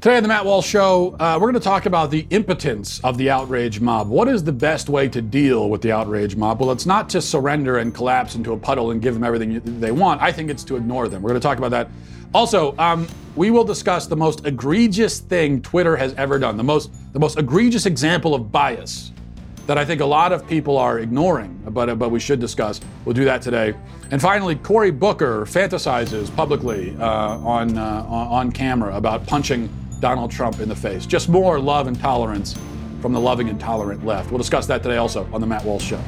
Today on the Matt Walsh Show, uh, we're going to talk about the impotence of the outrage mob. What is the best way to deal with the outrage mob? Well, it's not to surrender and collapse into a puddle and give them everything they want. I think it's to ignore them. We're going to talk about that. Also, um, we will discuss the most egregious thing Twitter has ever done, the most, the most egregious example of bias that I think a lot of people are ignoring, but, uh, but we should discuss. We'll do that today. And finally, Cory Booker fantasizes publicly uh, on, uh, on camera about punching Donald Trump in the face. Just more love and tolerance from the loving and tolerant left. We'll discuss that today also on The Matt Walsh Show.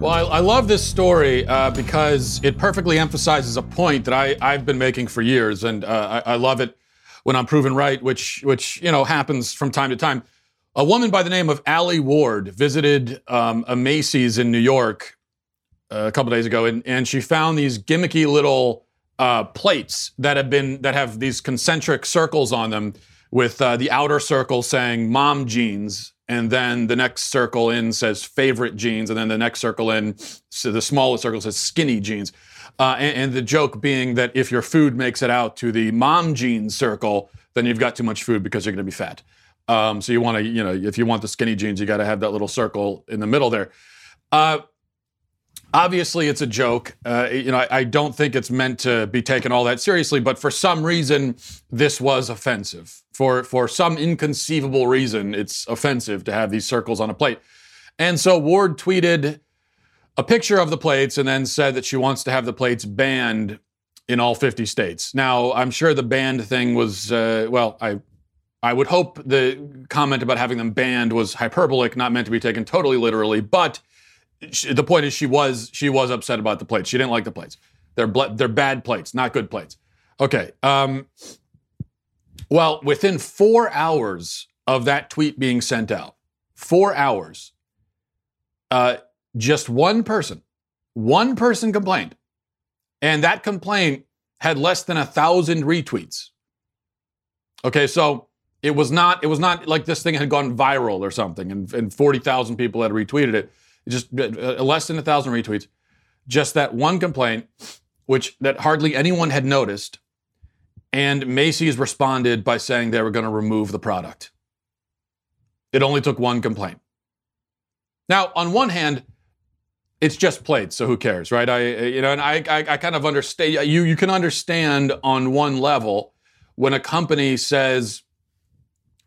Well, I, I love this story uh, because it perfectly emphasizes a point that I, I've been making for years, and uh, I, I love it when I'm proven right, which which you know happens from time to time. A woman by the name of Allie Ward visited um, a Macy's in New York uh, a couple days ago, and, and she found these gimmicky little uh, plates that have been that have these concentric circles on them, with uh, the outer circle saying "mom jeans," and then the next circle in says "favorite jeans," and then the next circle in, so the smallest circle says "skinny jeans." Uh, and, and, the joke being that if your food makes it out to the mom jeans circle, then you've got too much food because you're going to be fat. Um, so you want to, you know, if you want the skinny jeans, you got to have that little circle in the middle there. Uh, obviously it's a joke. Uh, you know, I, I, don't think it's meant to be taken all that seriously, but for some reason, this was offensive. For for some inconceivable reason, it's offensive to have these circles on a plate. And so Ward tweeted a picture of the plates and then said that she wants to have the plates banned in all 50 states. Now, I'm sure the banned thing was uh, well, I I would hope the comment about having them banned was hyperbolic, not meant to be taken totally literally, but she, the point is she was she was upset about the plates. She didn't like the plates. They're they're bad plates, not good plates. Okay. Um, well, within four hours of that tweet being sent out, four hours, uh, just one person, one person complained, and that complaint had less than a thousand retweets. Okay, so it was not it was not like this thing had gone viral or something, and, and forty thousand people had retweeted it just uh, uh, less than a thousand retweets. Just that one complaint, which that hardly anyone had noticed, and Macy's responded by saying they were going to remove the product. It only took one complaint. Now, on one hand, it's just plates, so who cares, right? I, you know, and I, I, I kind of understand. You, you can understand on one level when a company says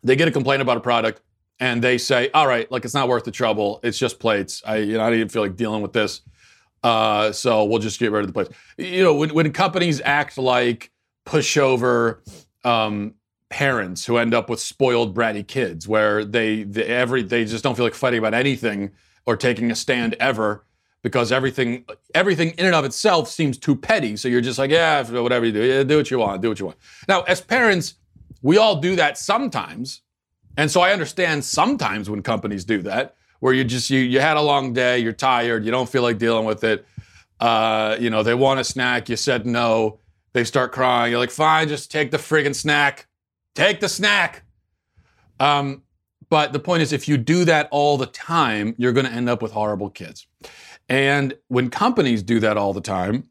they get a complaint about a product and they say, all right, like it's not worth the trouble. It's just plates. I, you know, I didn't even feel like dealing with this. Uh, so we'll just get rid of the plates. You know, when, when companies act like pushover um, parents who end up with spoiled, bratty kids, where they, they every they just don't feel like fighting about anything or taking a stand ever because everything everything in and of itself seems too petty. So you're just like, yeah, whatever you do, yeah, do what you want, do what you want. Now, as parents, we all do that sometimes and so I understand sometimes when companies do that, where you just you you had a long day, you're tired, you don't feel like dealing with it. Uh, you know, they want a snack, you said no, they start crying. You're like, fine, just take the friggin' snack. Take the snack. Um, but the point is, if you do that all the time, you're going to end up with horrible kids. And when companies do that all the time,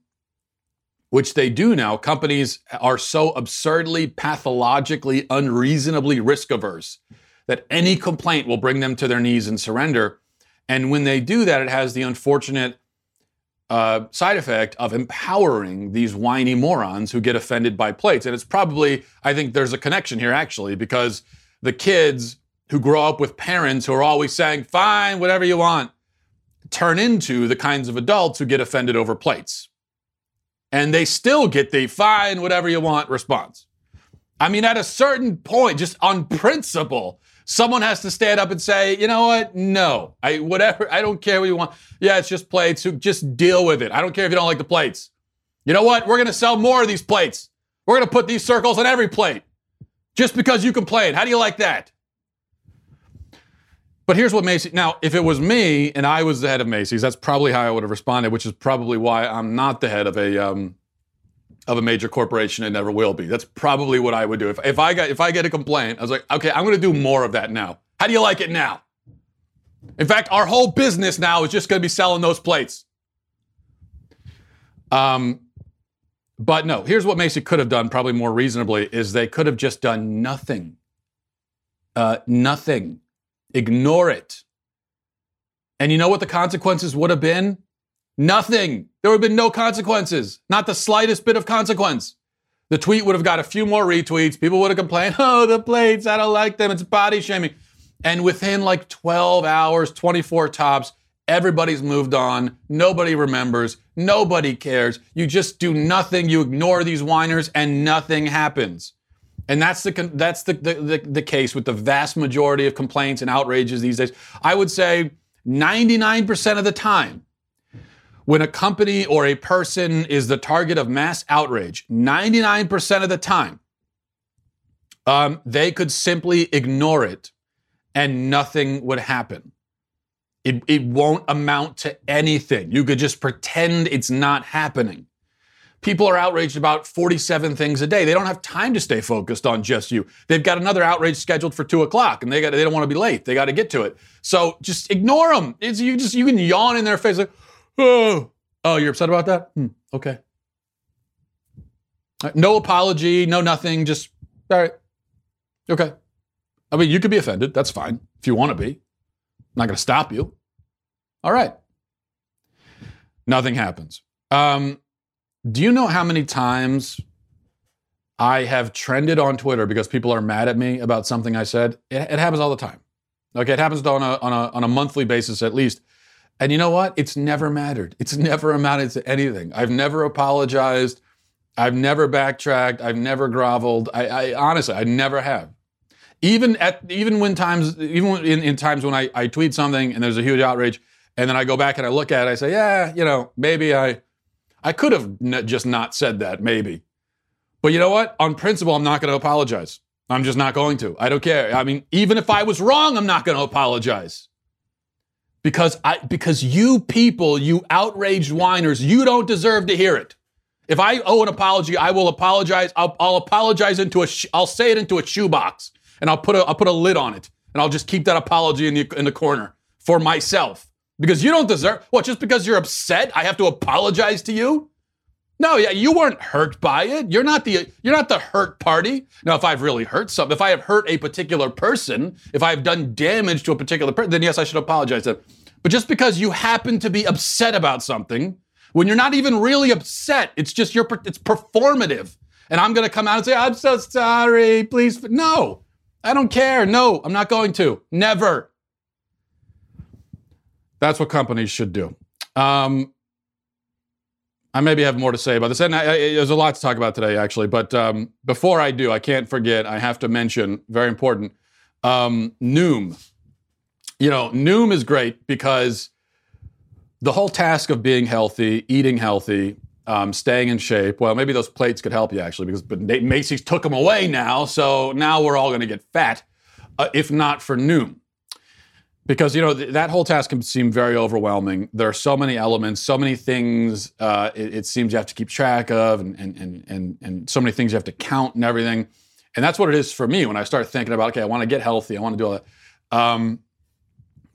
which they do now, companies are so absurdly, pathologically, unreasonably risk averse that any complaint will bring them to their knees and surrender. And when they do that, it has the unfortunate uh, side effect of empowering these whiny morons who get offended by plates. And it's probably, I think there's a connection here actually, because the kids who grow up with parents who are always saying, fine, whatever you want, turn into the kinds of adults who get offended over plates. And they still get the fine, whatever you want response. I mean, at a certain point, just on principle, Someone has to stand up and say, you know what? No, I whatever. I don't care what you want. Yeah, it's just plates. Just deal with it. I don't care if you don't like the plates. You know what? We're to sell more of these plates. We're to put these circles on every plate just because you complain. How do you like that? But here's what Macy's. Now, if it was me and I was the head of Macy's, that's probably how I would have responded, which is probably why I'm not the head of a um, of a major corporation and never will be. That's probably what I would do. If, if I got if I get a complaint, I was like, okay, I'm gonna do more of that now. How do you like it now? In fact, our whole business now is just gonna be selling those plates. Um, But no, here's what Macy could have done, probably more reasonably, is they could have just done nothing. Uh, nothing. Ignore it. And you know what the consequences would have been? Nothing. There would have been no consequences, not the slightest bit of consequence. The tweet would have got a few more retweets. People would have complained, oh, the plates, I don't like them. It's body shaming. And within like 12 hours, 24 tops, everybody's moved on. Nobody remembers. Nobody cares. You just do nothing. You ignore these whiners and nothing happens. And that's the that's the, the, the, the case with the vast majority of complaints and outrages these days. I would say 99% of the time, when a company or a person is the target of mass outrage, 99% of the time, um, they could simply ignore it and nothing would happen. It, it won't amount to anything. You could just pretend it's not happening. People are outraged about 47 things a day. They don't have time to stay focused on just you. They've got another outrage scheduled for two o'clock, and they got they don't want to be late. They got to get to it. So just ignore them. It's, you just you can yawn in their face like, oh, oh, you're upset about that? Hmm, okay. No apology, no nothing. Just all right. Okay. I mean, you could be offended. That's fine if you want to be. I'm not going to stop you. All right. Nothing happens. Um, do you know how many times I have trended on Twitter because people are mad at me about something I said? It, it happens all the time. Okay, it happens on a, on, a, on a monthly basis at least. And you know what? It's never mattered. It's never amounted to anything. I've never apologized. I've never backtracked. I've never groveled. I, I honestly, I never have. Even at even when times even in, in times when I, I tweet something and there's a huge outrage, and then I go back and I look at it, I say, yeah, you know, maybe I I could have just not said that, maybe. But you know what? On principle, I'm not going to apologize. I'm just not going to. I don't care. I mean, even if I was wrong, I'm not going to apologize. Because I because you people, you outraged whiners, you don't deserve to hear it. If I owe an apology, I will apologize. I'll, I'll apologize into a. Sh- I'll say it into a shoebox, and I'll put a. I'll put a lid on it, and I'll just keep that apology in the in the corner for myself because you don't deserve what just because you're upset i have to apologize to you? No yeah you weren't hurt by it. You're not the you're not the hurt party. Now if i've really hurt something if i have hurt a particular person if i've done damage to a particular person then yes i should apologize to them. But just because you happen to be upset about something when you're not even really upset it's just your it's performative. And i'm going to come out and say i'm so sorry please no i don't care. No i'm not going to. Never that's what companies should do. Um, I maybe have more to say about this, and I, I, there's a lot to talk about today, actually. But um, before I do, I can't forget. I have to mention very important. Um, Noom. You know, Noom is great because the whole task of being healthy, eating healthy, um, staying in shape. Well, maybe those plates could help you actually, because but Macy's took them away now, so now we're all going to get fat, uh, if not for Noom because you know th- that whole task can seem very overwhelming. There are so many elements so many things uh, it, it, seems you have to keep track of and, and, and, and, and so many things you have to count and everything. And that's what it is for me when i start thinking about okay i want to get healthy i want to do all that. Um,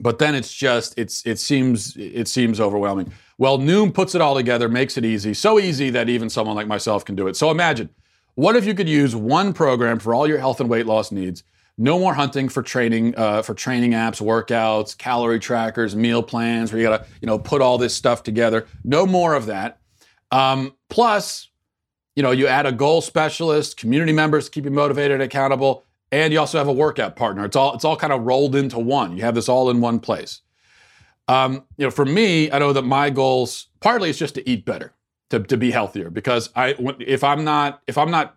but then it's just it's it seems it seems overwhelming. Well noom puts it all together makes it easy so easy that even someone like myself can do it. So imagine what if you could use one program for all your health and weight loss needs no more hunting for training uh, for training apps, workouts, calorie trackers, meal plans, where you gotta you know put all this stuff together. No more of that. Um, plus, you know, you add a goal specialist, community members to keep you motivated and accountable, and you also have a workout partner. It's all it's all kind of rolled into one. You have this all in one place. Um, you know, for me, I know that my goals partly is just to eat better, to, to be healthier. Because I, if I'm not if I'm not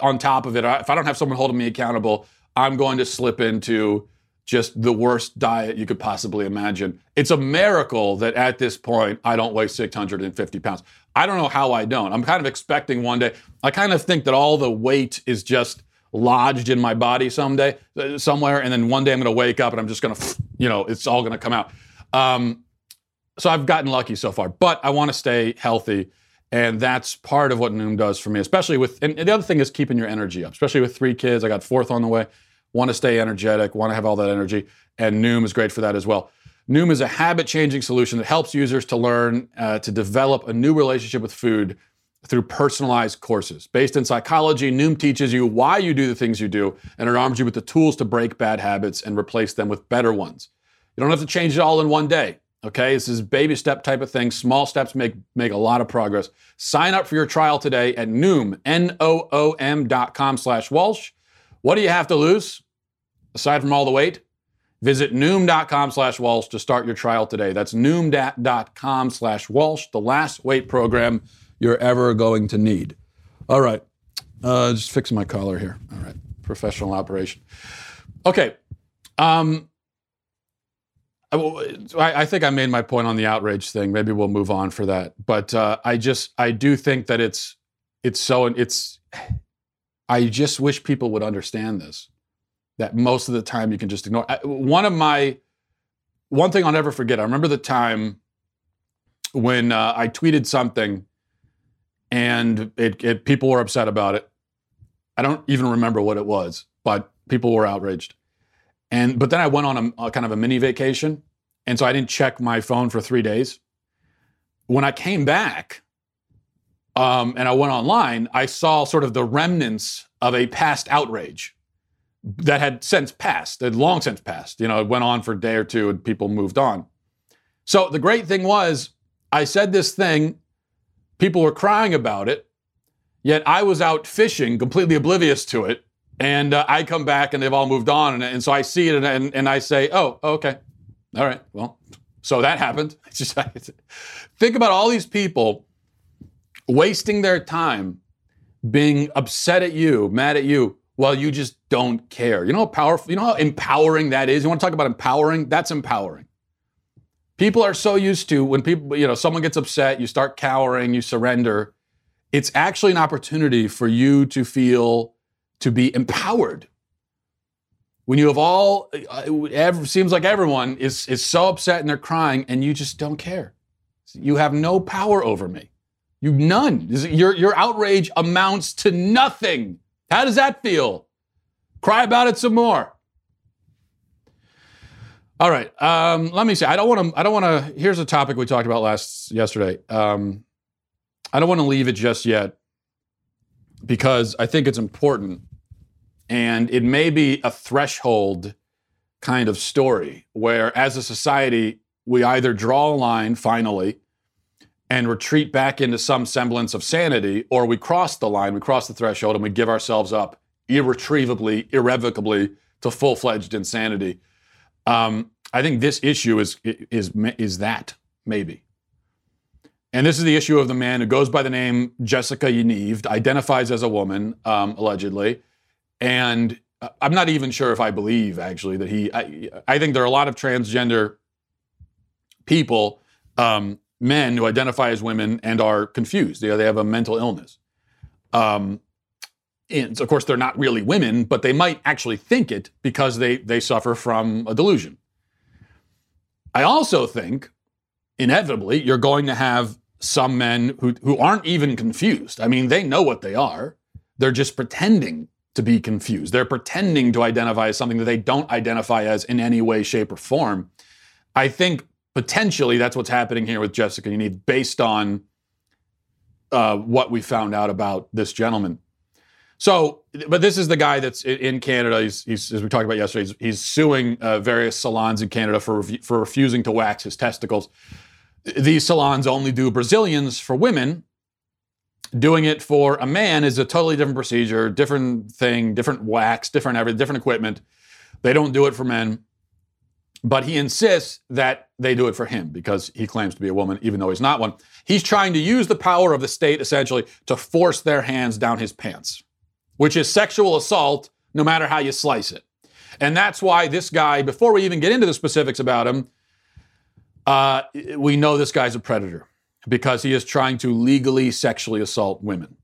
on top of it, if I don't have someone holding me accountable, I'm going to slip into just the worst diet you could possibly imagine. It's a miracle that at this point I don't weigh 650 pounds. I don't know how I don't. I'm kind of expecting one day. I kind of think that all the weight is just lodged in my body someday, uh, somewhere, and then one day I'm going to wake up and I'm just going to, you know, it's all going to come out. Um, so I've gotten lucky so far, but I want to stay healthy. And that's part of what Noom does for me, especially with, and the other thing is keeping your energy up, especially with three kids. I got fourth on the way, want to stay energetic, want to have all that energy. And Noom is great for that as well. Noom is a habit changing solution that helps users to learn uh, to develop a new relationship with food through personalized courses. Based in psychology, Noom teaches you why you do the things you do, and it arms you with the tools to break bad habits and replace them with better ones. You don't have to change it all in one day. Okay, this is baby step type of thing. Small steps make make a lot of progress. Sign up for your trial today at Noom, N-O-O-M dot com slash Walsh. What do you have to lose? Aside from all the weight, visit Noom.com slash Walsh to start your trial today. That's Noom.com slash Walsh, the last weight program you're ever going to need. All right. Uh, just fixing my collar here. All right. Professional operation. Okay. Um, I, think I made my point on the outrage thing. Maybe we'll move on for that. But uh, I just, I do think that it's, it's so, it's, I just wish people would understand this. That most of the time you can just ignore. One of my, one thing I'll never forget. I remember the time when uh, I tweeted something and it, it, people were upset about it. I don't even remember what it was, but people were outraged. And but then I went on a, a kind of a mini vacation, and so I didn't check my phone for three days. When I came back, um, and I went online, I saw sort of the remnants of a past outrage that had since passed, had long since passed. You know, it went on for a day or two, and people moved on. So the great thing was, I said this thing People were crying about it, yet I was out fishing, completely oblivious to it. And uh, I come back and they've all moved on. And, and so I see it and, and, and, I say, oh, okay. All right. Well, so that happened. Just, think about all these people wasting their time being upset at you, mad at you, while you just don't care. You know how powerful, you know how empowering that is? You want to talk about empowering? That's empowering. People are so used to when people, you know, someone gets upset, you start cowering, you surrender. It's actually an opportunity for you to feel to be empowered. When you have all, it seems like everyone is, is so upset and they're crying and you just don't care. You have no power over me. You none. Your, your outrage amounts to nothing. How does that feel? Cry about it some more. All right. Um, let me see. I don't want to. I don't want to. Here's a topic we talked about last yesterday. Um, I don't want to leave it just yet because I think it's important, and it may be a threshold kind of story where, as a society, we either draw a line finally and retreat back into some semblance of sanity, or we cross the line, we cross the threshold, and we give ourselves up irretrievably, irrevocably to full fledged insanity. Um, I think this issue is is is that maybe. And this is the issue of the man who goes by the name Jessica Yaniv, identifies as a woman, um, allegedly. And I'm not even sure if I believe, actually, that he. I, I think there are a lot of transgender people, um, men who identify as women and are confused. You they have a mental illness. Um, and of course, they're not really women, but they might actually think it because they they suffer from a delusion. I also think, inevitably, you're going to have some men who who aren't even confused. I mean, they know what they are. They're just pretending to be confused. They're pretending to identify as something that they don't identify as in any way, shape, or form. I think potentially that's what's happening here with Jessica Yaniv, based on uh, what we found out about this gentleman. So, but this is the guy that's in Canada. He's, he's as we talked about yesterday, he's, he's suing uh, various salons in Canada for for refusing to wax his testicles. These salons only do Brazilians for women. Doing it for a man is a totally different procedure, different thing, different wax, different every, different equipment. They don't do it for men, but he insists that they do it for him because he claims to be a woman, even though he's not one. He's trying to use the power of the state essentially to force their hands down his pants which is sexual assault, no matter how you slice it. And that's why this guy, before we even get into the specifics about him, uh, we know this guy's a predator because he is trying to legally sexually assault women,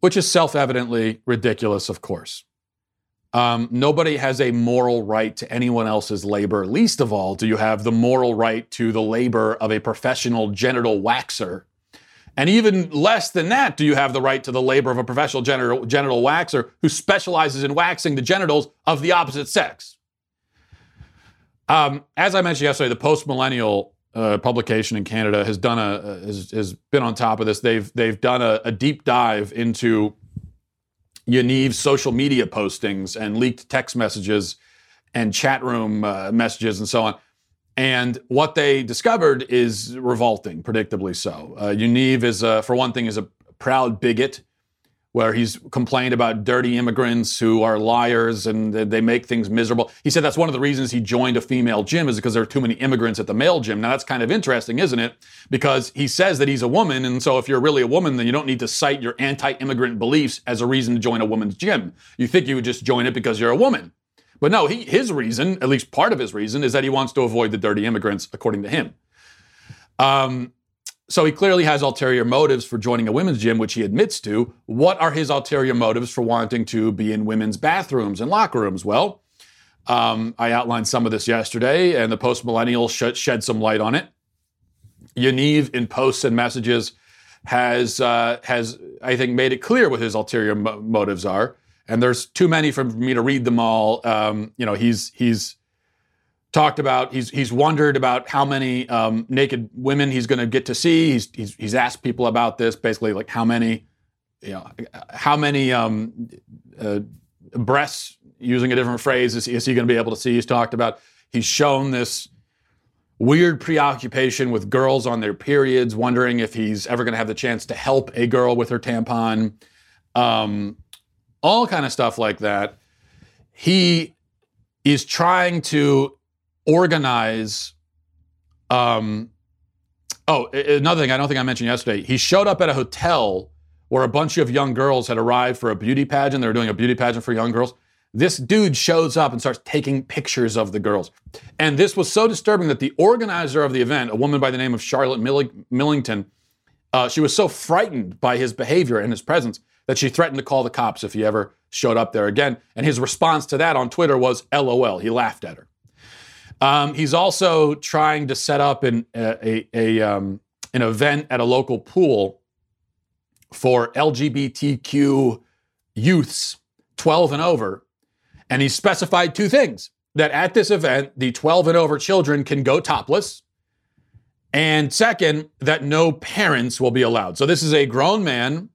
which is self evidently ridiculous, of course. Um, nobody has a moral right to anyone else's labor. Least of all, do you have the moral right to the labor of a professional genital waxer and even less than that, do you have the right to the labor of a professional genital, genital waxer who specializes in waxing the genitals of the opposite sex? Um, as I mentioned yesterday, the post millennial uh, publication in Canada, has done a has, has, been on top of this. They've they've done a, a deep dive into Yaniv's social media postings and leaked text messages and chat room uh, messages and so on. And what they discovered is revolting, predictably so. Uh, Yaniv is, uh, for one thing, is a proud bigot where he's complained about dirty immigrants who are liars and they make things miserable. He said that's one of the reasons he joined a female gym is because there are too many immigrants at the male gym. Now that's kind of interesting, isn't it? Because he says that he's a woman, and so if you're really a woman, then you don't need to cite your anti-immigrant beliefs as a reason to join a woman's gym. You think you would just join it because you're a woman. But no, he, his reason, at least part of his reason, is that he wants to avoid the dirty immigrants, according to him. Um, so he clearly has ulterior motives for joining a women's gym, which he admits to. What are his ulterior motives for wanting to be in women's bathrooms and locker rooms? Well, um, I outlined some of this yesterday, and the post millennial sh- shed some light on it. Yaniv, in posts and messages, has uh, has I think made it clear what his ulterior mo- motives are, and there's too many for me to read them all. Um, you know, he's he's talked about he's he's wondered about how many um, naked women he's going to get to see. He's, he's he's asked people about this, basically like how many, you know, how many um, uh, breasts, using a different phrase, is, is he going to be able to see? He's talked about. He's shown this weird preoccupation with girls on their periods, wondering if he's ever going to have the chance to help a girl with her tampon. Um, all kind of stuff like that. He is trying to organize. Um, oh, another thing I don't think I mentioned yesterday. He showed up at a hotel where a bunch of young girls had arrived for a beauty pageant. They were doing a beauty pageant for young girls. This dude shows up and starts taking pictures of the girls. And this was so disturbing that the organizer of the event, a woman by the name of Charlotte Millington, uh, she was so frightened by his behavior and his presence that she threatened to call the cops if he ever showed up there again. And his response to that on Twitter was LOL. He laughed at her. Um, he's also trying to set up an, a, a, um, an event at a local pool for LGBTQ youths 12 and over. And he specified two things that at this event, the 12 and over children can go topless. And second, that no parents will be allowed. So this is a grown man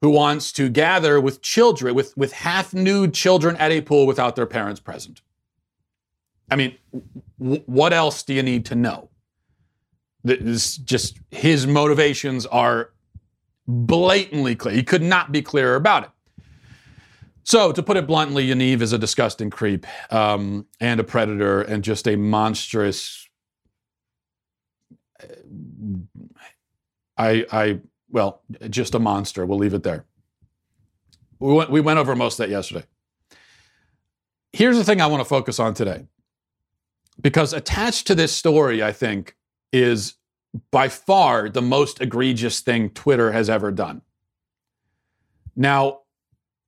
who wants to gather with children, with, with half nude children at a pool without their parents present. I mean, w- what else do you need to know? This just his motivations are blatantly clear. He could not be clearer about it. So, to put it bluntly, Yaniv is a disgusting creep um, and a predator and just a monstrous. I, I, well, just a monster. We'll leave it there. We went, we went over most of that yesterday. Here's the thing I want to focus on today because attached to this story, I think, is by far the most egregious thing Twitter has ever done. Now,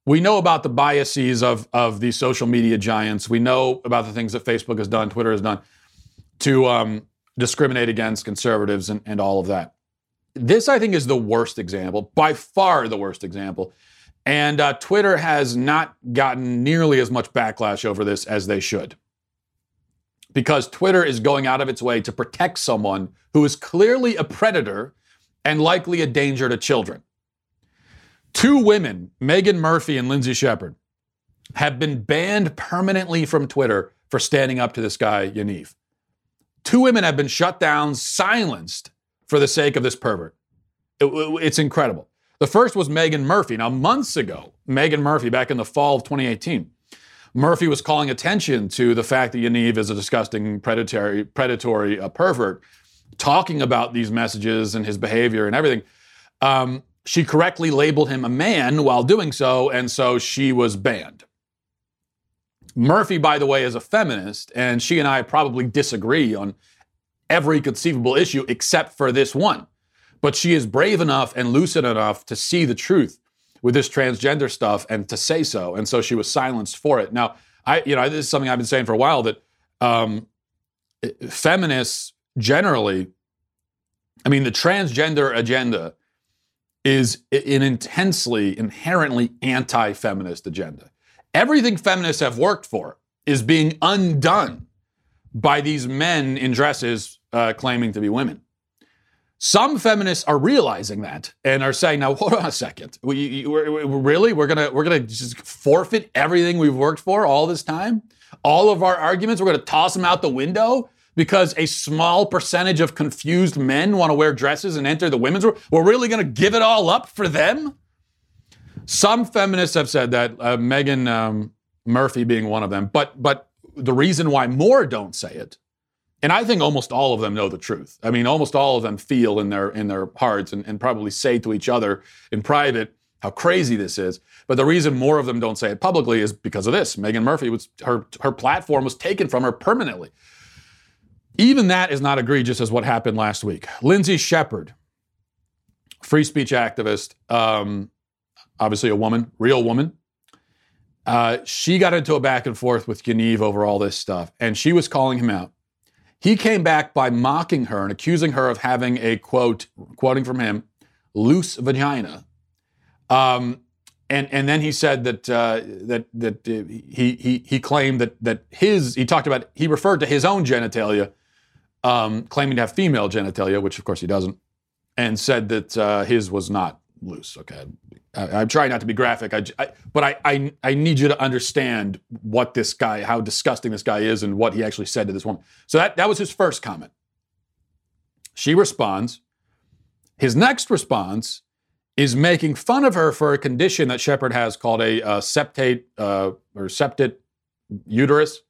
we know about the biases of, of these social media giants. We know about the things that Facebook has done, Twitter has done to um, discriminate against conservatives and, and all of that. This, I think, is the worst example, by far the worst example. And uh, Twitter has not gotten nearly as much backlash over this as they should because Twitter is going out of its way to protect someone who is clearly a predator and likely a danger to children. Two women, Meghan Murphy and Lindsay Shepherd, have been banned permanently from Twitter for standing up to this guy, Yaniv. Two women have been shut down, silenced for the sake of this pervert. It, it's incredible. The first was Meghan Murphy. Now, months ago, Meghan Murphy, back in the fall of 2018, Murphy was calling attention to the fact that Yaniv is a disgusting predatory, predatory uh, pervert, talking about these messages and his behavior and everything. Um, she correctly labeled him a man while doing so, and so she was banned. Murphy, by the way, is a feminist, and she and I probably disagree on every conceivable issue except for this one. But she is brave enough and lucid enough to see the truth with this transgender stuff and to say so. And so she was silenced for it. Now, I, you know, this is something I've been saying for a while that um, feminists generally, I mean, the transgender agenda is an intensely, inherently anti feminist agenda. Everything feminists have worked for is being undone by these men in dresses uh, claiming to be women. Some feminists are realizing that and are saying, "Now, hold on a second. We, we, we, really, we're gonna we're gonna just forfeit everything we've worked for all this time, all of our arguments. We're gonna toss them out the window because a small percentage of confused men want to wear dresses and enter the women's room. We're really gonna give it all up for them." Some feminists have said that, uh, Meghan um, Murphy being one of them. But but the reason why more don't say it and I think almost all of them know the truth. I mean, almost all of them feel in their in their hearts and, and probably say to each other in private how crazy this is. But the reason more of them don't say it publicly is because of this. Meghan Murphy was her her platform was taken from her permanently. Even that is not egregious as what happened last week. Lindsay Shepherd, free speech activist, um, obviously a woman, real woman. Uh, she got into a back and forth with Yaniv over all this stuff, and she was calling him out. He came back by mocking her and accusing her of having a quote, quoting from him, loose vagina. Um, and and then he said that uh, that that uh, he he he claimed that that his he talked about he referred to his own genitalia, um, claiming to have female genitalia, which of course he doesn't, and said that uh, his was not loose. Okay, I, am trying not to be graphic, I, I, but I, I, I need you to understand what this guy, how disgusting this guy is, and what he actually said to this woman. So that that was his first comment. She responds. His next response is making fun of her for a condition that Shepherd has called a uh, septate uh, or septate uterus,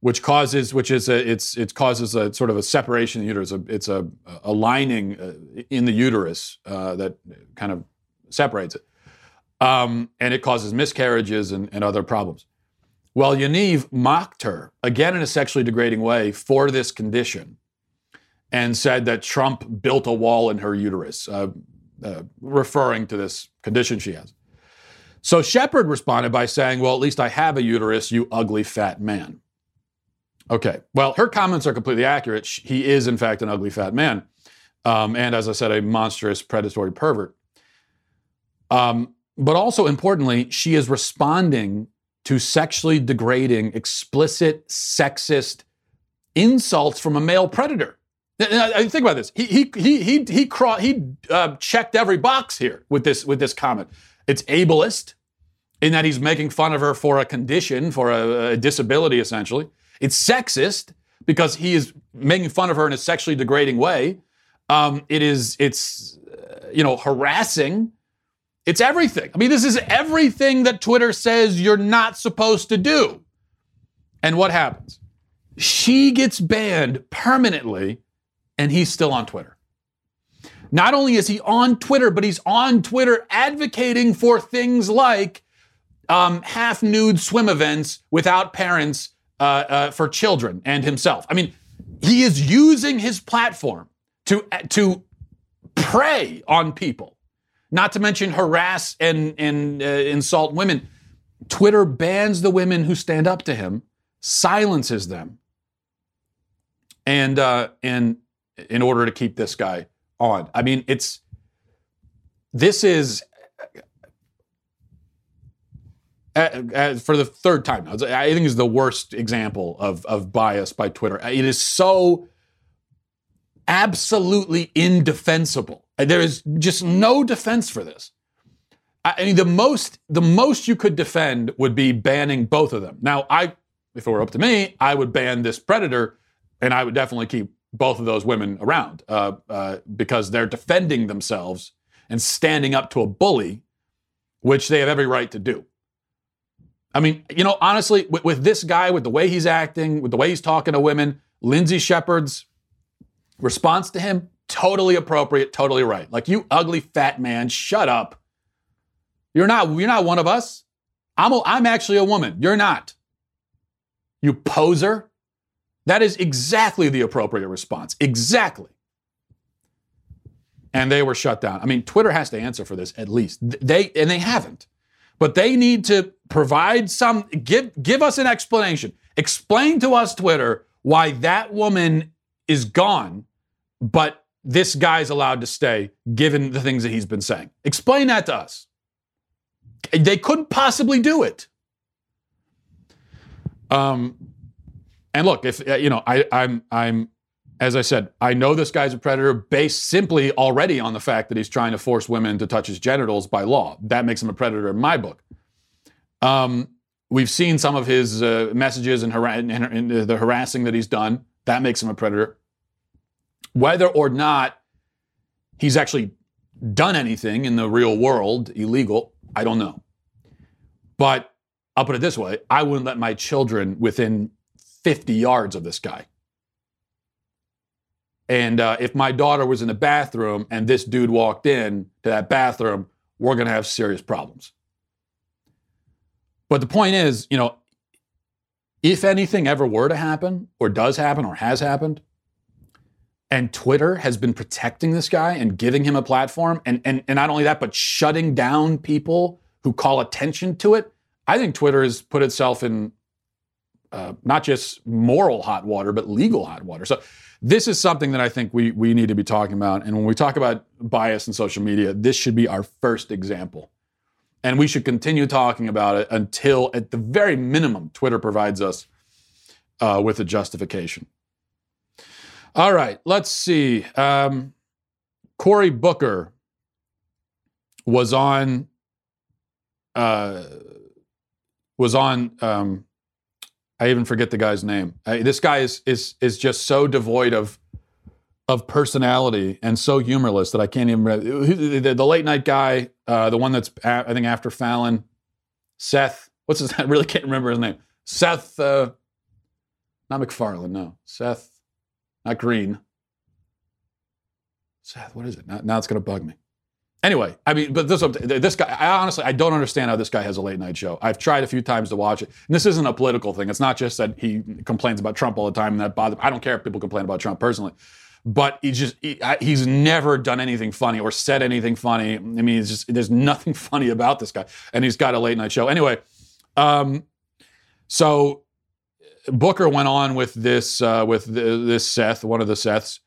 which causes, which is a, it's it causes a sort of a separation in the uterus. It's a, a lining uh, in the uterus uh, that kind of separates it. Um, and it causes miscarriages and, and other problems. Well, Yaniv mocked her, again in a sexually degrading way, for this condition and said that Trump built a wall in her uterus, uh, uh, referring to this condition she has. So Shepherd responded by saying, Well, at least I have a uterus, you ugly fat man. Okay, well, her comments are completely accurate. He is, in fact, an ugly fat man. Um, and as I said, a monstrous predatory pervert. Um, but also importantly, she is responding to sexually degrading, explicit, sexist insults from a male predator. Think about this. He he he he he, he uh, checked every box here with this with this comment. It's ableist in that he's making fun of her for a condition, for a, a disability, essentially. It's sexist because he is making fun of her in a sexually degrading way. Um, it is it's uh, you know harassing it's everything. I mean, this is everything that Twitter says you're not supposed to do. And what happens? She gets banned permanently, and he's still on Twitter. Not only is he on Twitter, but he's on Twitter advocating for things like um, half nude swim events without parents uh, uh, for children and himself. I mean, he is using his platform to, to prey on people not to mention harass and, and uh, insult women. Twitter bans the women who stand up to him, silences them, and uh, and in order to keep this guy on. I mean, it's this is uh, uh, for the third time now. I think is the worst example of of bias by Twitter. It is so absolutely indefensible. There is just no defense for this. I mean, the most the most you could defend would be banning both of them. Now, I, if it were up to me, I would ban this predator, and I would definitely keep both of those women around uh, uh, because they're defending themselves and standing up to a bully, which they have every right to do. I mean, you know, honestly, with, with this guy, with the way he's acting, with the way he's talking to women, Lindsay Shepherd's response to him totally appropriate, totally right. Like you ugly fat man, shut up. You're not you're not one of us. I'm a, I'm actually a woman. You're not. You poser. That is exactly the appropriate response. Exactly. And they were shut down. I mean, Twitter has to answer for this at least. They and they haven't. But they need to provide some give give us an explanation. Explain to us Twitter why that woman is gone, but this guy's allowed to stay given the things that he's been saying. Explain that to us. They couldn't possibly do it. Um, and look, if uh, you know, I, I'm I'm as I said, I know this guy's a predator based simply already on the fact that he's trying to force women to touch his genitals by law. That makes him a predator in my book. Um, we've seen some of his uh, messages and, and, and the harassing that he's done. That makes him a predator. Whether or not he's actually done anything in the real world illegal, I don't know. But I'll put it this way I wouldn't let my children within 50 yards of this guy. And uh, if my daughter was in the bathroom and this dude walked in to that bathroom, we're going to have serious problems. But the point is, you know, if anything ever were to happen, or does happen, or has happened, and Twitter has been protecting this guy and giving him a platform, and, and, and not only that, but shutting down people who call attention to it, I think Twitter has put itself in uh, not just moral hot water, but legal hot water. So this is something that I think we we need to be talking about. And when we talk about bias in social media, this should be our first example. And we should continue talking about it until, at the very minimum, Twitter provides us uh, with a justification. All right, let's see. Um, Cory Booker was on uh, was on um, I even forget the guy's name. this guy is is is just so devoid of of personality and so humorless that I can't even remember. The, the late night guy, uh, the one that's I think after Fallon, Seth. What's his? I really can't remember his name. Seth, uh, not MacFarlane. No, Seth, not Green. Seth, what is it? Now, now it's going to bug me. Anyway, I mean, but this this guy, I honestly, I don't understand how this guy has a late night show. I've tried a few times to watch it. And this isn't a political thing. It's not just that he complains about Trump all the time and that bothers. I don't care if people complain about Trump personally, but he just he, he's never done anything funny or said anything funny. I mean, it's just there's nothing funny about this guy, and he's got a late night show. Anyway, um, so Booker went on with this uh, with the, this Seth, one of the Seths,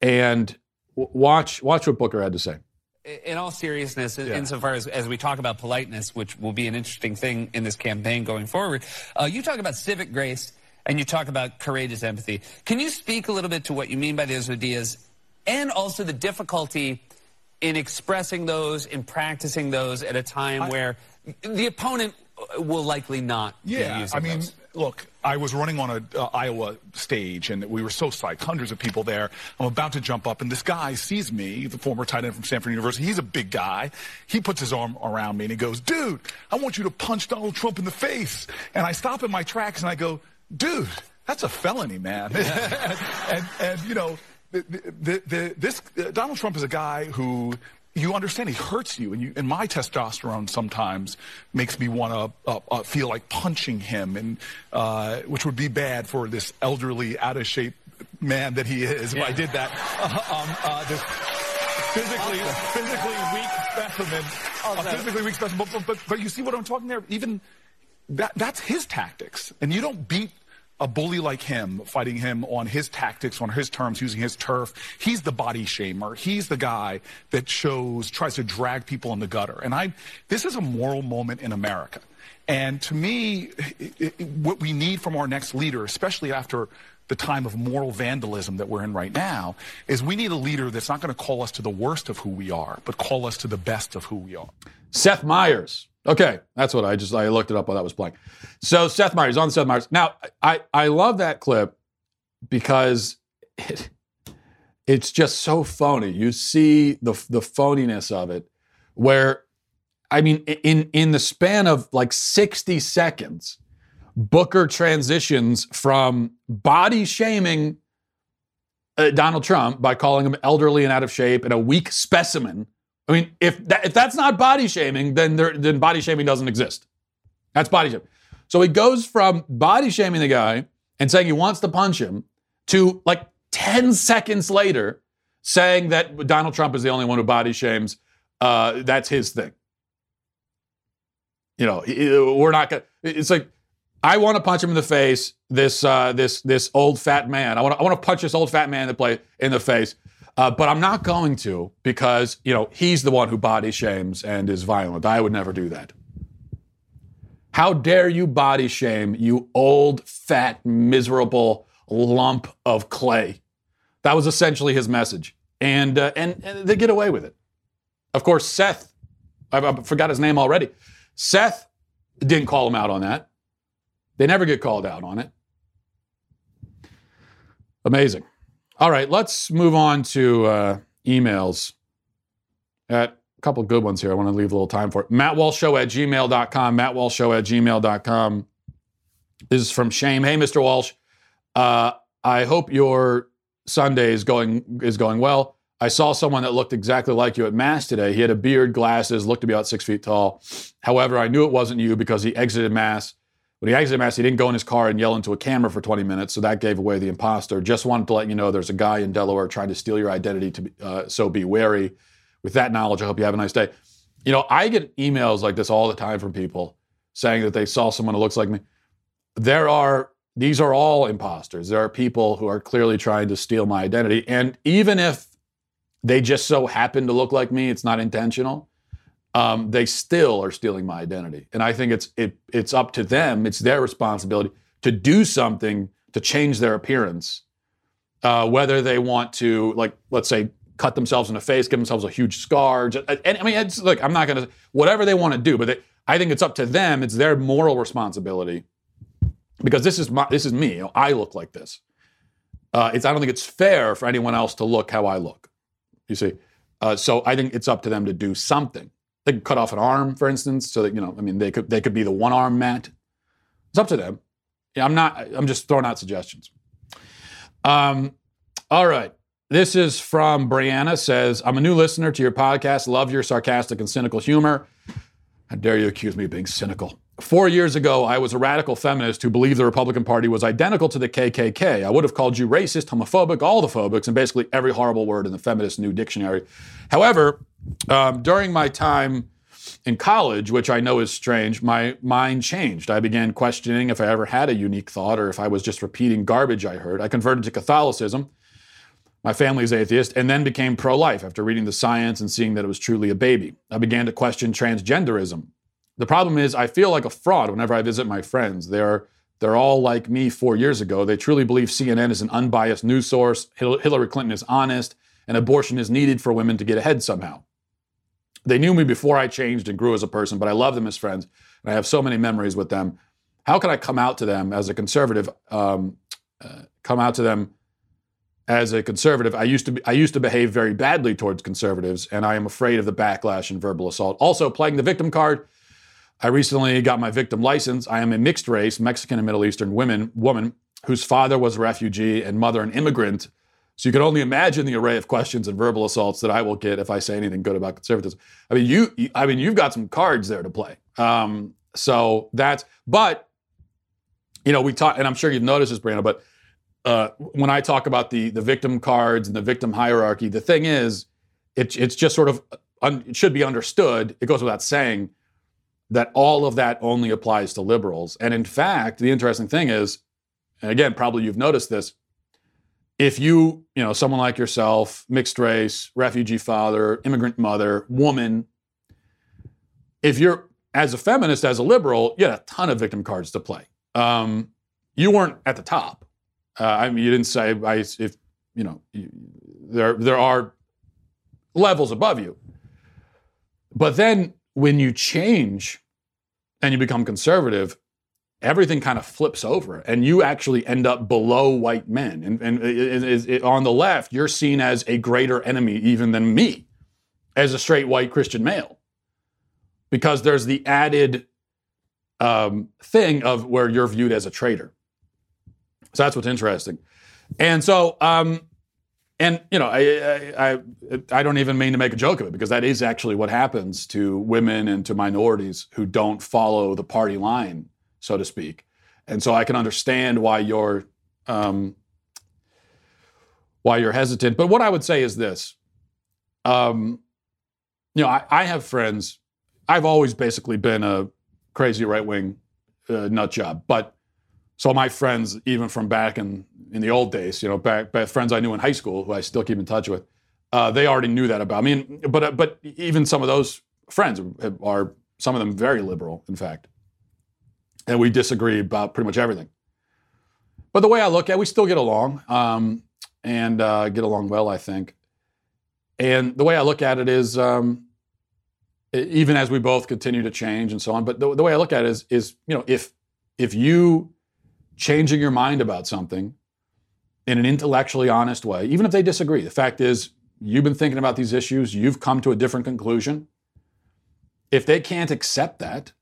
and watch watch what Booker had to say in all seriousness, yeah. insofar as, as we talk about politeness, which will be an interesting thing in this campaign going forward, uh, you talk about civic grace and you talk about courageous empathy. Can you speak a little bit to what you mean by those ideas and also the difficulty in expressing those, in practicing those at a time I, where the opponent will likely not yeah, I mean, those. Look, I was running on a uh, Iowa stage, and we were so psyched, hundreds of people there. I'm about to jump up, and this guy sees me, the former tight end from Stanford University. He's a big guy. He puts his arm around me, and he goes, "Dude, I want you to punch Donald Trump in the face." And I stop in my tracks, and I go, "Dude, that's a felony, man." and, and, and, you know, the, the, the, this uh, Donald Trump is a guy who you understand he hurts you, and, you, and my testosterone sometimes makes me want to uh, uh, feel like punching him, and uh, which would be bad for this elderly, out of shape man that he is. Yeah. If I did that, um, uh, this physically physically weak specimen, a physically weak specimen. But, but, but you see what I'm talking there? Even that that's his tactics, and you don't beat a bully like him, fighting him on his tactics, on his terms, using his turf. He's the body shamer. He's the guy that shows, tries to drag people in the gutter. And I, this is a moral moment in America. And to me, it, it, what we need from our next leader, especially after the time of moral vandalism that we're in right now, is we need a leader that's not going to call us to the worst of who we are, but call us to the best of who we are. Seth Meyers Okay, that's what I just I looked it up while that was playing. So Seth Meyers on Seth Meyers. Now I I love that clip because it, it's just so phony. You see the the phoniness of it, where I mean in in the span of like sixty seconds, Booker transitions from body shaming uh, Donald Trump by calling him elderly and out of shape and a weak specimen I mean, if that, if that's not body shaming, then there, then body shaming doesn't exist. That's body shaming. So he goes from body shaming the guy and saying he wants to punch him to like 10 seconds later saying that Donald Trump is the only one who body shames. Uh, that's his thing. You know, we're not gonna. It's like I want to punch him in the face. This uh, this this old fat man. I want I want to punch this old fat man that play in the face. Uh, but I'm not going to because, you know, he's the one who body shames and is violent. I would never do that. How dare you body shame, you old, fat, miserable lump of clay? That was essentially his message, and uh, and, and they get away with it. Of course, Seth, I, I forgot his name already. Seth didn't call him out on that. They never get called out on it. Amazing. All right, let's move on to uh, emails. At a couple good ones here. I want to leave a little time for it. MattWalshShow at gmail.com. MattWalshShow at gmail.com. This is from Shame. Hey, Mr. Walsh. Uh, I hope your Sunday is going is going well. I saw someone that looked exactly like you at Mass today. He had a beard, glasses, looked to be about six feet tall. However, I knew it wasn't you because he exited Mass. When he exited Mass, he didn't go in his car and yell into a camera for 20 minutes, so that gave away the imposter. Just wanted to let you know there's a guy in Delaware trying to steal your identity, to be, uh, so be wary. With that knowledge, I hope you have a nice day. You know, I get emails like this all the time from people saying that they saw someone who looks like me. There are these are all imposters. There are people who are clearly trying to steal my identity. And even if they just so happen to look like me, it's not intentional, um, they still are stealing my identity. And I think it's it, it's up to them, it's their responsibility to do something to change their appearance. Uh, whether they want to, like, let's say, cut themselves in the face, give themselves a huge scar. Just, and I mean, it's like, I'm not going to, whatever they want to do, but they, I think it's up to them. It's their moral responsibility because this is my this is me. You know, I look like this. Uh, it's I don't think it's fair for anyone else to look how I look. You see, uh, so I think it's up to them to do something. They could cut off an arm, for instance, so that you know. I mean, they could they could be the one arm Matt. It's up to them. Yeah, I'm not. I'm just throwing out suggestions. Um, all right. This is from Brianna. Says I'm a new listener to your podcast. Love your sarcastic and cynical humor. How dare you accuse me of being cynical? Four years ago, I was a radical feminist who believed the Republican Party was identical to the KKK. I would have called you racist, homophobic, all the phobics, and basically every horrible word in the feminist new dictionary. However, um, during my time in college, which I know is strange, my mind changed. I began questioning if I ever had a unique thought or if I was just repeating garbage I heard. I converted to Catholicism. My family is atheist, and then became pro life after reading the science and seeing that it was truly a baby. I began to question transgenderism. The problem is, I feel like a fraud whenever I visit my friends. They're they're all like me four years ago. They truly believe CNN is an unbiased news source, Hillary Clinton is honest, and abortion is needed for women to get ahead somehow. They knew me before I changed and grew as a person, but I love them as friends, and I have so many memories with them. How can I come out to them as a conservative? Um, uh, come out to them as a conservative. I used to be, I used to behave very badly towards conservatives, and I am afraid of the backlash and verbal assault. Also, playing the victim card I recently got my victim license. I am a mixed race, Mexican and Middle Eastern women, woman whose father was a refugee and mother an immigrant. So you can only imagine the array of questions and verbal assaults that I will get if I say anything good about conservatism. I mean, you, I mean, you've got some cards there to play. Um, so that's, but you know, we talk, and I'm sure you've noticed this, Brianna, but uh, when I talk about the the victim cards and the victim hierarchy, the thing is, it, it's just sort of un, it should be understood. It goes without saying that all of that only applies to liberals. And in fact, the interesting thing is, and again, probably you've noticed this, if you, you know, someone like yourself, mixed race, refugee father, immigrant mother, woman, if you're as a feminist, as a liberal, you had a ton of victim cards to play. Um, you weren't at the top. Uh, I mean, you didn't say I, if you know you, there there are levels above you. But then when you change and you become conservative, everything kind of flips over and you actually end up below white men. And, and it, it, it, on the left, you're seen as a greater enemy even than me as a straight white Christian male. Because there's the added um, thing of where you're viewed as a traitor. So that's what's interesting. And so um, and you know, I, I I don't even mean to make a joke of it because that is actually what happens to women and to minorities who don't follow the party line, so to speak. And so I can understand why you're um, why you're hesitant. But what I would say is this: um, you know, I, I have friends. I've always basically been a crazy right wing uh, nut job, but so my friends, even from back in in the old days, you know, back, back friends I knew in high school who I still keep in touch with, uh, they already knew that about me. And, but uh, but even some of those friends are some of them very liberal, in fact, and we disagree about pretty much everything. But the way I look at, it, we still get along. Um, and uh, get along well, I think. And the way I look at it is, um, even as we both continue to change and so on. But the, the way I look at it is, is you know, if if you changing your mind about something in an intellectually honest way, even if they disagree, the fact is you've been thinking about these issues, you've come to a different conclusion. If they can't accept that,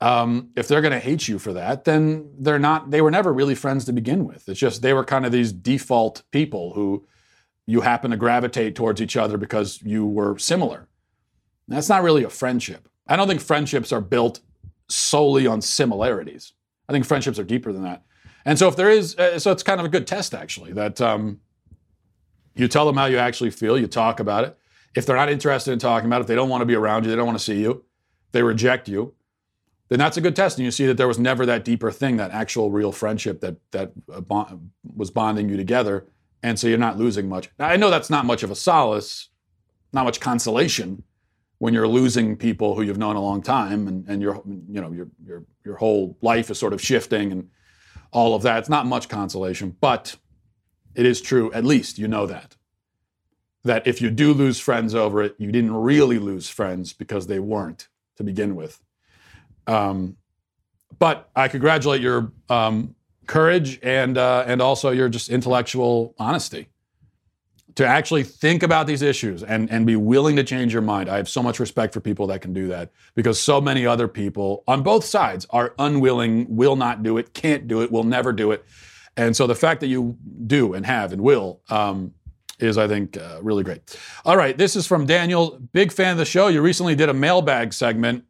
um, if they're going to hate you for that, then they're not. They were never really friends to begin with. It's just they were kind of these default people who you happen to gravitate towards each other because you were similar. That's not really a friendship. I don't think friendships are built solely on similarities. I think friendships are deeper than that. And so if there is, uh, so it's kind of a good test actually that um, you tell them how you actually feel, you talk about it. If they're not interested in talking about it, if they don't want to be around you, they don't want to see you, they reject you, then that's a good test. And you see that there was never that deeper thing, that actual real friendship that that uh, bond, was bonding you together. And so you're not losing much. Now, I know that's not much of a solace, not much consolation when you're losing people who you've known a long time and, and your you know your your your whole life is sort of shifting and all of that. It's not much consolation, but it is true, at least you know that. That if you do lose friends over it, you didn't really lose friends because they weren't to begin with. Um, but I congratulate your um, courage and uh, and also your just intellectual honesty to actually think about these issues and, and be willing to change your mind. I have so much respect for people that can do that because so many other people on both sides are unwilling, will not do it, can't do it, will never do it. And so the fact that you do and have and will um, is, I think, uh, really great. All right, this is from Daniel. Big fan of the show. You recently did a mailbag segment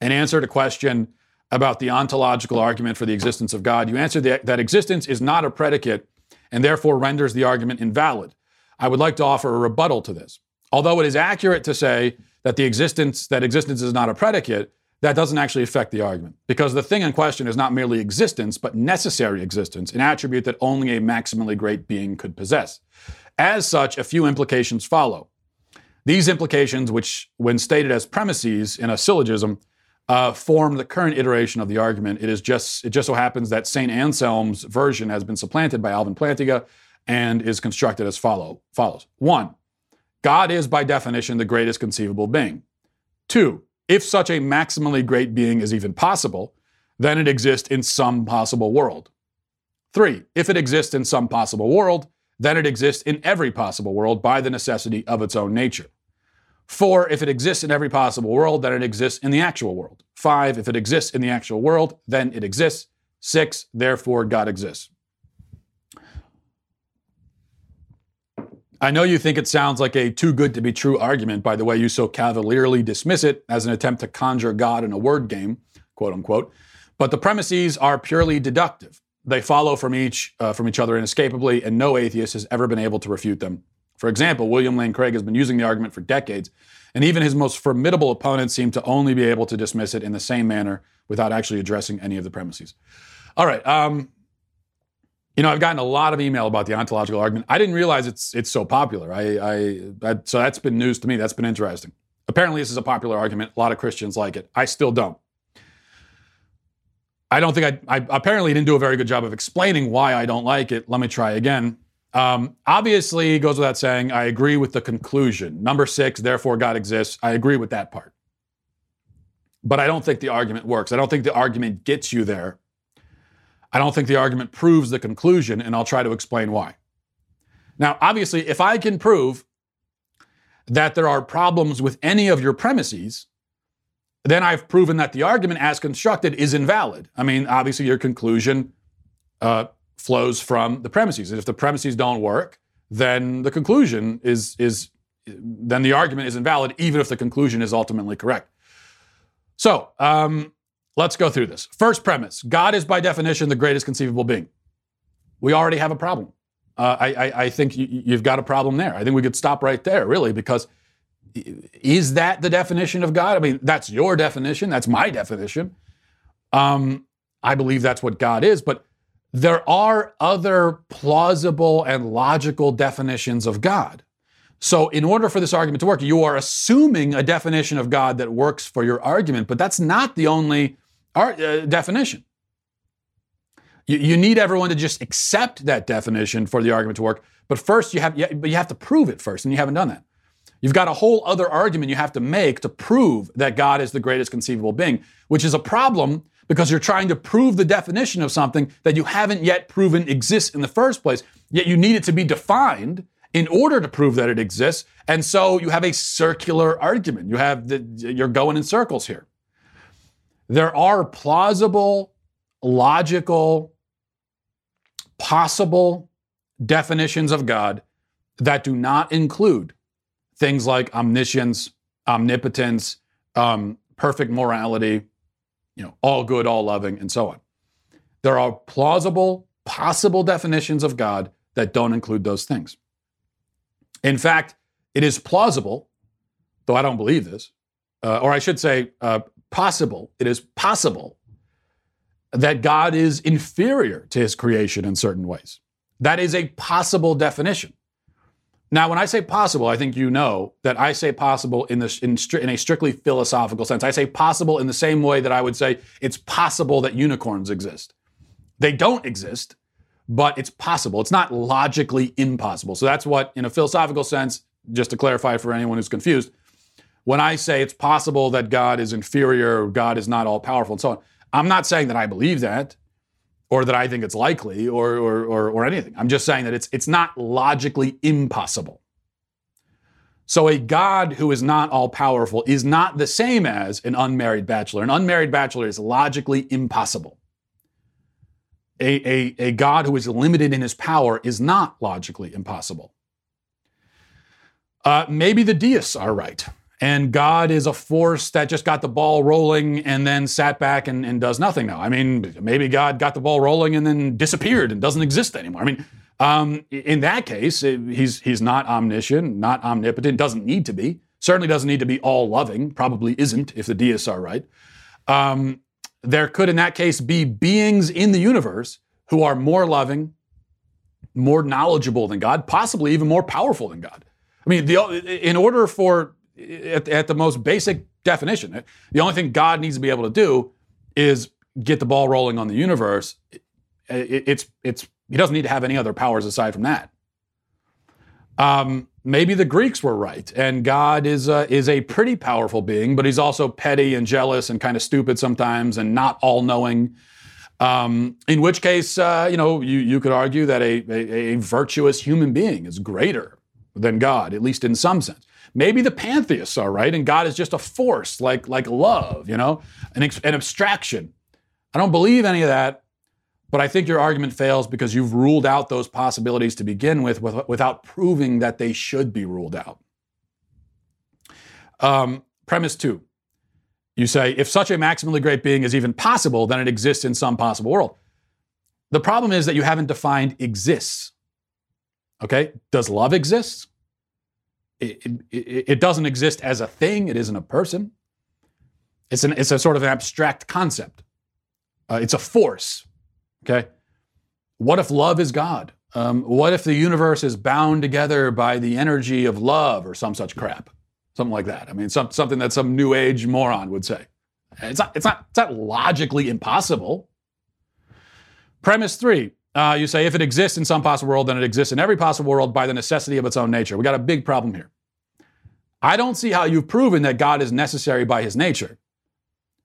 and answered a question about the ontological argument for the existence of God. You answered that, that existence is not a predicate and therefore renders the argument invalid. I would like to offer a rebuttal to this. Although it is accurate to say that the existence that existence is not a predicate, that doesn't actually affect the argument because the thing in question is not merely existence but necessary existence, an attribute that only a maximally great being could possess. As such, a few implications follow. These implications, which when stated as premises in a syllogism, uh, form the current iteration of the argument. It is just it just so happens that Saint Anselm's version has been supplanted by Alvin Plantinga and is constructed as follow follows: one, God is by definition the greatest conceivable being. Two, if such a maximally great being is even possible, then it exists in some possible world. Three, if it exists in some possible world, then it exists in every possible world by the necessity of its own nature. Four, if it exists in every possible world, then it exists in the actual world. Five, if it exists in the actual world, then it exists. Six, therefore God exists. I know you think it sounds like a too good to be true argument by the way you so cavalierly dismiss it as an attempt to conjure God in a word game, quote unquote. But the premises are purely deductive. They follow from each uh, from each other inescapably, and no atheist has ever been able to refute them for example, William Lane Craig has been using the argument for decades, and even his most formidable opponents seem to only be able to dismiss it in the same manner without actually addressing any of the premises. All right. Um, you know, I've gotten a lot of email about the ontological argument. I didn't realize it's it's so popular. I, I, I so that's been news to me. That's been interesting. Apparently, this is a popular argument. A lot of Christians like it. I still don't. I don't think I, I apparently didn't do a very good job of explaining why I don't like it. Let me try again. Um, obviously, goes without saying, I agree with the conclusion. Number six, therefore God exists. I agree with that part. But I don't think the argument works. I don't think the argument gets you there. I don't think the argument proves the conclusion, and I'll try to explain why. Now, obviously, if I can prove that there are problems with any of your premises, then I've proven that the argument as constructed is invalid. I mean, obviously, your conclusion uh, flows from the premises. And if the premises don't work, then the conclusion is is then the argument is invalid, even if the conclusion is ultimately correct. So um, let's go through this. First premise: God is by definition the greatest conceivable being. We already have a problem. Uh, I, I, I, think you, you've got a problem there. I think we could stop right there, really, because is that the definition of God? I mean, that's your definition. That's my definition. Um, I believe that's what God is, but there are other plausible and logical definitions of God. So, in order for this argument to work, you are assuming a definition of God that works for your argument, but that's not the only uh, definition. You, you need everyone to just accept that definition for the argument to work. But first, you have, you have to prove it first, and you haven't done that. You've got a whole other argument you have to make to prove that God is the greatest conceivable being, which is a problem because you're trying to prove the definition of something that you haven't yet proven exists in the first place. Yet you need it to be defined in order to prove that it exists. And so you have a circular argument. You have the, you're going in circles here. There are plausible, logical, possible definitions of God that do not include things like omniscience, omnipotence, um, perfect morality, you know, all good, all loving, and so on. There are plausible, possible definitions of God that don't include those things. In fact, it is plausible, though I don't believe this, uh, or I should say, uh, possible, it is possible that God is inferior to his creation in certain ways. That is a possible definition. Now, when I say possible, I think you know that I say possible in, this, in, in, a strictly philosophical sense. I say possible in the same way that I would say it's possible that unicorns exist. They don't exist, but it's possible. It's not logically impossible. So that's what, in a philosophical sense, just to clarify for anyone who's confused, when I say it's possible that God is inferior, God is not all powerful, and so on, I'm not saying that I believe that or that I think it's likely or, or, or, or anything. I'm just saying that it's, it's not logically impossible. So a God who is not all powerful is not the same as an unmarried bachelor. An unmarried bachelor is logically impossible. A, a, a God who is limited in his power is not logically impossible. Uh, maybe the deists are right and God is a force that just got the ball rolling and then sat back and, and, does nothing now. I mean, maybe God got the ball rolling and then disappeared and doesn't exist anymore. I mean, um, in that case, he's he's not omniscient, not omnipotent, doesn't need to be. Certainly doesn't need to be all loving. Probably isn't if the deists are right. Um, there could, in that case, be beings in the universe who are more loving, more knowledgeable than God, possibly even more powerful than God. I mean, the, in order for at, at the most basic definition. The only thing God needs to be able to do is get the ball rolling on the universe. It, it, it's it's he doesn't need to have any other powers aside from that. Um, maybe the Greeks were right, and God is a, is a pretty powerful being, but he's also petty and jealous and kind of stupid sometimes, and not all knowing. Um, in which case, uh, you know, you you could argue that a, a, a virtuous human being is greater than God, at least in some sense. Maybe the pantheists are right, and God is just a force like, like love, you know, an, an abstraction. I don't believe any of that, but I think your argument fails because you've ruled out those possibilities to begin with, with without proving that they should be ruled out. Um, premise two you say, if such a maximally great being is even possible, then it exists in some possible world. The problem is that you haven't defined exists. Okay? Does love exist? It, it, it, doesn't exist as a thing. It isn't a person. It's an it's a sort of an abstract concept. Uh, it's a force. Okay. What if love is God? Um, what if the universe is bound together by the energy of love or some such crap? Something like that. I mean, some, something that some new age moron would say. It's not, it's not, it's not logically impossible. Premise three uh, you say if it exists in some possible world, then it exists in every possible world by the necessity of its own nature. We got a big problem here. I don't see how you've proven that God is necessary by his nature.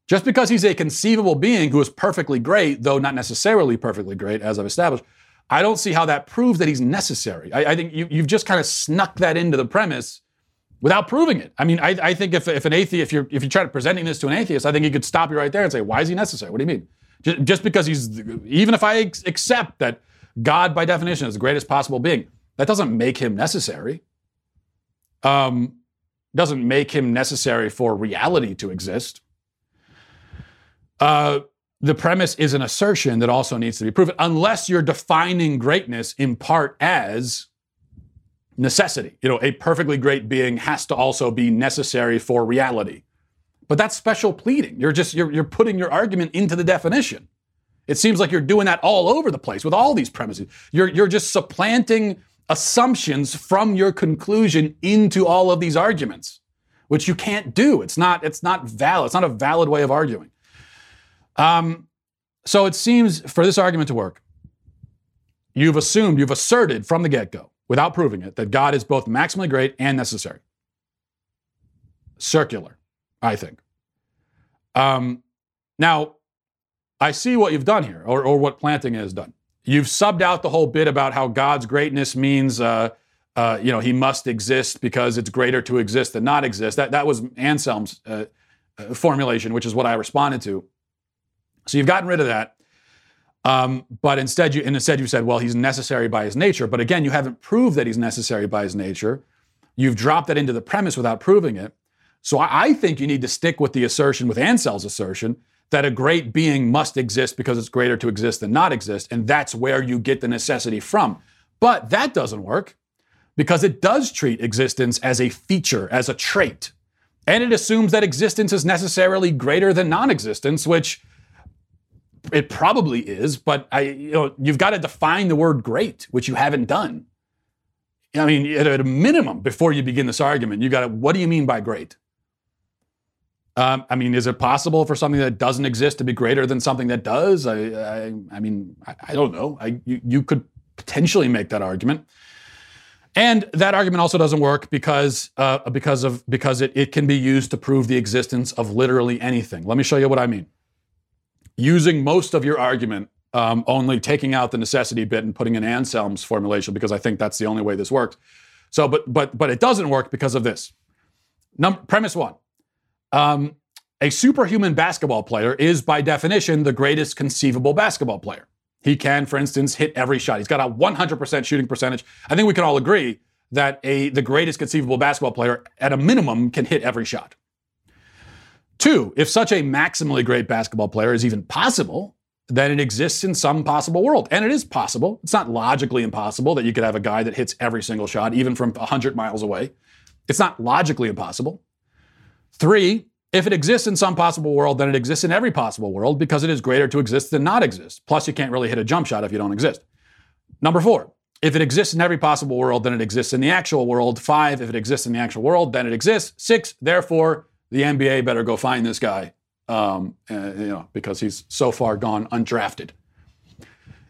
Just because he's a conceivable being who is perfectly great, though not necessarily perfectly great, as I've established, I don't see how that proves that he's necessary. I, I think you, have just kind of snuck that into the premise without proving it. I mean, I, I think if, if an atheist, if you're, if you try to presenting this to an atheist, I think he could stop you right there and say, why is he necessary? What do you mean? Just, just because he's, even if I ex- accept that God, by definition, is the greatest possible being, that doesn't make him necessary. Um, doesn't make him necessary for reality to exist. Uh, the premise is an assertion that also needs to be proven, unless you're defining greatness in part as necessity. You know, a perfectly great being has to also be necessary for reality. But that's special pleading. You're just you're, you're putting your argument into the definition. It seems like you're doing that all over the place with all these premises. You're you're just supplanting assumptions from your conclusion into all of these arguments, which you can't do. It's not it's not valid. It's not a valid way of arguing. Um, so it seems for this argument to work, you've assumed, you've asserted from the get go, without proving it, that God is both maximally great and necessary. Circular, I think. Um, now, I see what you've done here, or, or what Plantinga has done. You've subbed out the whole bit about how God's greatness means, uh, uh, you know, he must exist because it's greater to exist than not exist. That, that was Anselm's uh, uh formulation, which is what I responded to. So you've gotten rid of that. Um, but instead, you instead you said, well, he's necessary by his nature. But again, you haven't proved that he's necessary by his nature. You've dropped that into the premise without proving it. So I, I think you need to stick with the assertion, with Anselm's assertion, that a great being must exist because it's greater to exist than not exist, and that's where you get the necessity from. But that doesn't work because it does treat existence as a feature, as a trait. And it assumes that existence is necessarily greater than non existence, which it probably is, but I, you know, you've got to define the word great, which you haven't done. I mean, at a minimum, before you begin this argument, you got to, what do you mean by great? Um, I mean, is it possible for something that doesn't exist to be greater than something that does? I, I, I mean, I, I, don't know. I, you, you could potentially make that argument. And that argument also doesn't work because, uh, because, of, because it, it can be used to prove the existence of literally anything. Let me show you what I mean using most of your argument, um, only taking out the necessity bit and putting in Anselm's formulation because I think that's the only way this works. So, but but but it doesn't work because of this. Number, premise one: um, a superhuman basketball player is, by definition, the greatest conceivable basketball player. He can, for instance, hit every shot. He's got a 100% shooting percentage. I think we can all agree that a the greatest conceivable basketball player, at a minimum, can hit every shot. Two, if such a maximally great basketball player is even possible, then it exists in some possible world. And it is possible. It's not logically impossible that you could have a guy that hits every single shot, even from 100 miles away. It's not logically impossible. Three, if it exists in some possible world, then it exists in every possible world because it is greater to exist than not exist. Plus, you can't really hit a jump shot if you don't exist. Number four, if it exists in every possible world, then it exists in the actual world. Five, if it exists in the actual world, then it exists. Six, therefore, the NBA better go find this guy, um, uh, you know, because he's so far gone undrafted.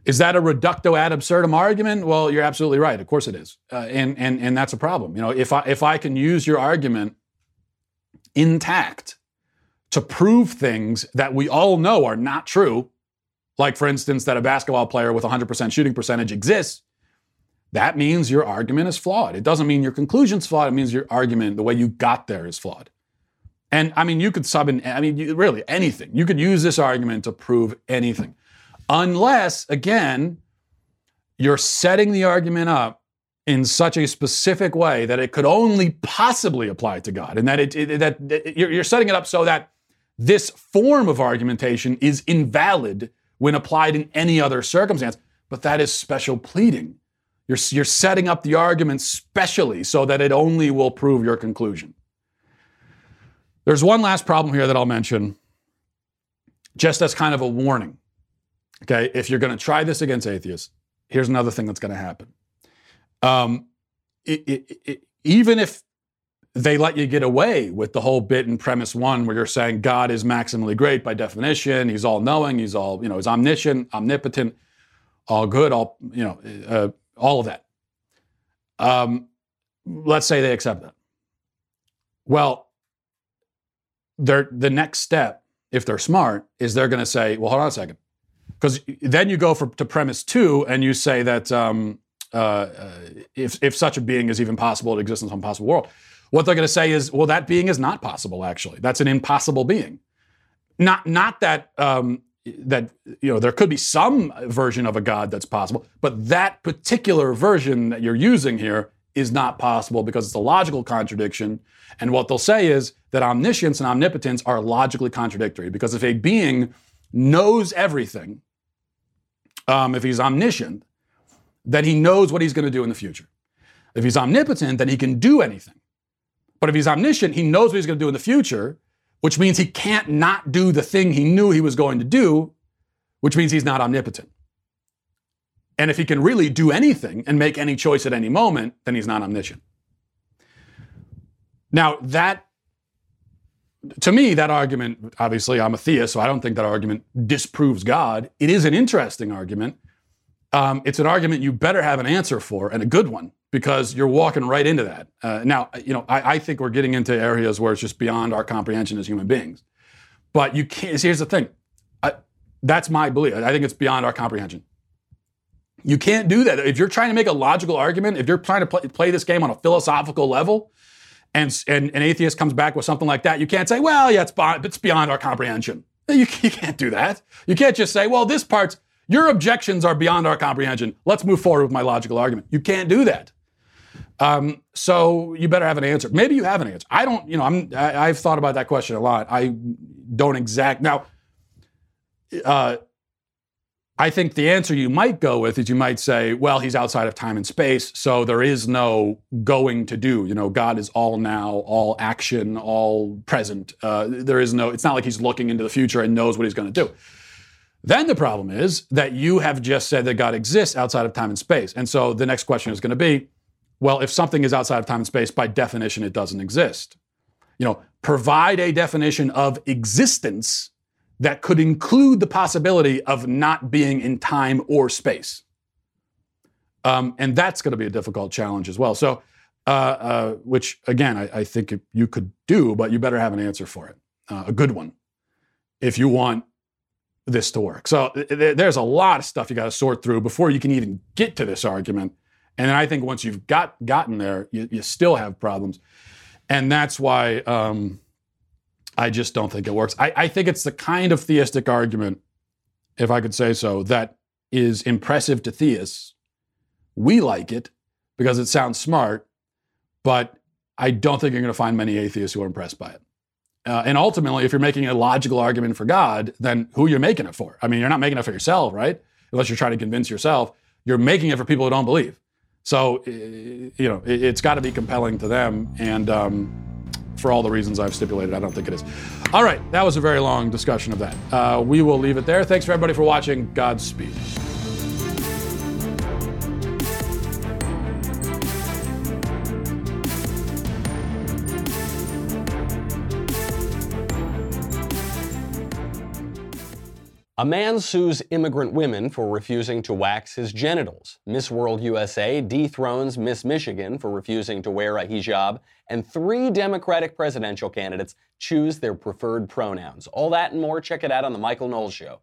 Is that a reductio ad absurdum argument? Well, you're absolutely right. Of course it is, uh, and and and that's a problem. You know, if I if I can use your argument intact to prove things that we all know are not true, like for instance that a basketball player with 100% shooting percentage exists, that means your argument is flawed. It doesn't mean your conclusion's flawed. It means your argument, the way you got there, is flawed. And I mean, you could sub in, I mean, you, really anything. You could use this argument to prove anything. Unless, again, you're setting the argument up in such a specific way that it could only possibly apply to God, and that it, it that, you're, you're setting it up so that this form of argumentation is invalid when applied in any other circumstance. But that is special pleading. You're, you're setting up the argument specially so that it only will prove your conclusion. There's one last problem here that I'll mention, just as kind of a warning. Okay, if you're going to try this against atheists, here's another thing that's going to happen. Um, it, it, it, even if they let you get away with the whole bit in premise one, where you're saying God is maximally great by definition, He's all knowing, He's all you know, He's omniscient, omnipotent, all good, all you know, uh, all of that. Um, let's say they accept that. Well, the next step, if they're smart, is they're going to say, well, hold on a second. Because then you go for, to premise two and you say that um, uh, uh, if, if such a being is even possible, it exists in some possible world. What they're going to say is, well, that being is not possible, actually. That's an impossible being. Not, not that, um, that, you know, there could be some version of a God that's possible, but that particular version that you're using here is not possible because it's a logical contradiction. And what they'll say is that omniscience and omnipotence are logically contradictory because if a being knows everything, um, if he's omniscient, then he knows what he's going to do in the future. If he's omnipotent, then he can do anything. But if he's omniscient, he knows what he's going to do in the future, which means he can't not do the thing he knew he was going to do, which means he's not omnipotent. And if he can really do anything and make any choice at any moment, then he's not omniscient. Now, that to me, that argument, obviously, I'm a theist, so I don't think that argument disproves God. It is an interesting argument. Um, it's an argument you better have an answer for, and a good one, because you're walking right into that. Uh, now, you know, I, I, think we're getting into areas where it's just beyond our comprehension as human beings. But you can't. Here's the thing. I, that's my belief. I think it's beyond our comprehension. You can't do that. If you're trying to make a logical argument, if you're trying to play, play this game on a philosophical level, and, and an atheist comes back with something like that, you can't say, well, yeah, it's beyond, it's beyond our comprehension. You, you can't do that. You can't just say, well, this part's, your objections are beyond our comprehension. Let's move forward with my logical argument. You can't do that. Um, so you better have an answer. Maybe you have an answer. I don't, you know, I'm, I, have thought about that question a lot. I don't exact, now, uh, I think the answer you might go with is you might say, well, he's outside of time and space, so there is no going to do. You know, God is all now, all action, all present. Uh, there is no, it's not like he's looking into the future and knows what he's going to do. Then the problem is that you have just said that God exists outside of time and space. And so the next question is going to be, well, if something is outside of time and space, by definition, it doesn't exist. You know, provide a definition of existence that could include the possibility of not being in time or space. Um, and that's going to be a difficult challenge as well. So, uh, uh, which again, I, I, think you could do, but you better have an answer for it, uh, a good one, if you want this to work. So, th- there's a lot of stuff you got to sort through before you can even get to this argument. And I think once you've got gotten there, you, you still have problems, and that's why. Um, I just don't think it works. I, I think it's the kind of theistic argument, if I could say so, that is impressive to theists. We like it because it sounds smart, but I don't think you're going to find many atheists who are impressed by it. Uh, and ultimately, if you're making a logical argument for God, then who you're making it for? I mean, you're not making it for yourself, right? Unless you're trying to convince yourself. You're making it for people who don't believe. So, you know, it, has got to be compelling to them. And um, for all the reasons I've stipulated. I don't think it is. All right, that was a very long discussion of that. Uh, we will leave it there. Thanks for everybody for watching. Godspeed. A man sues immigrant women for refusing to wax his genitals. Miss World USA dethrones Miss Michigan for refusing to wear a hijab, and three Democratic presidential candidates choose their preferred pronouns. All that and more, check it out on The Michael Knowles Show.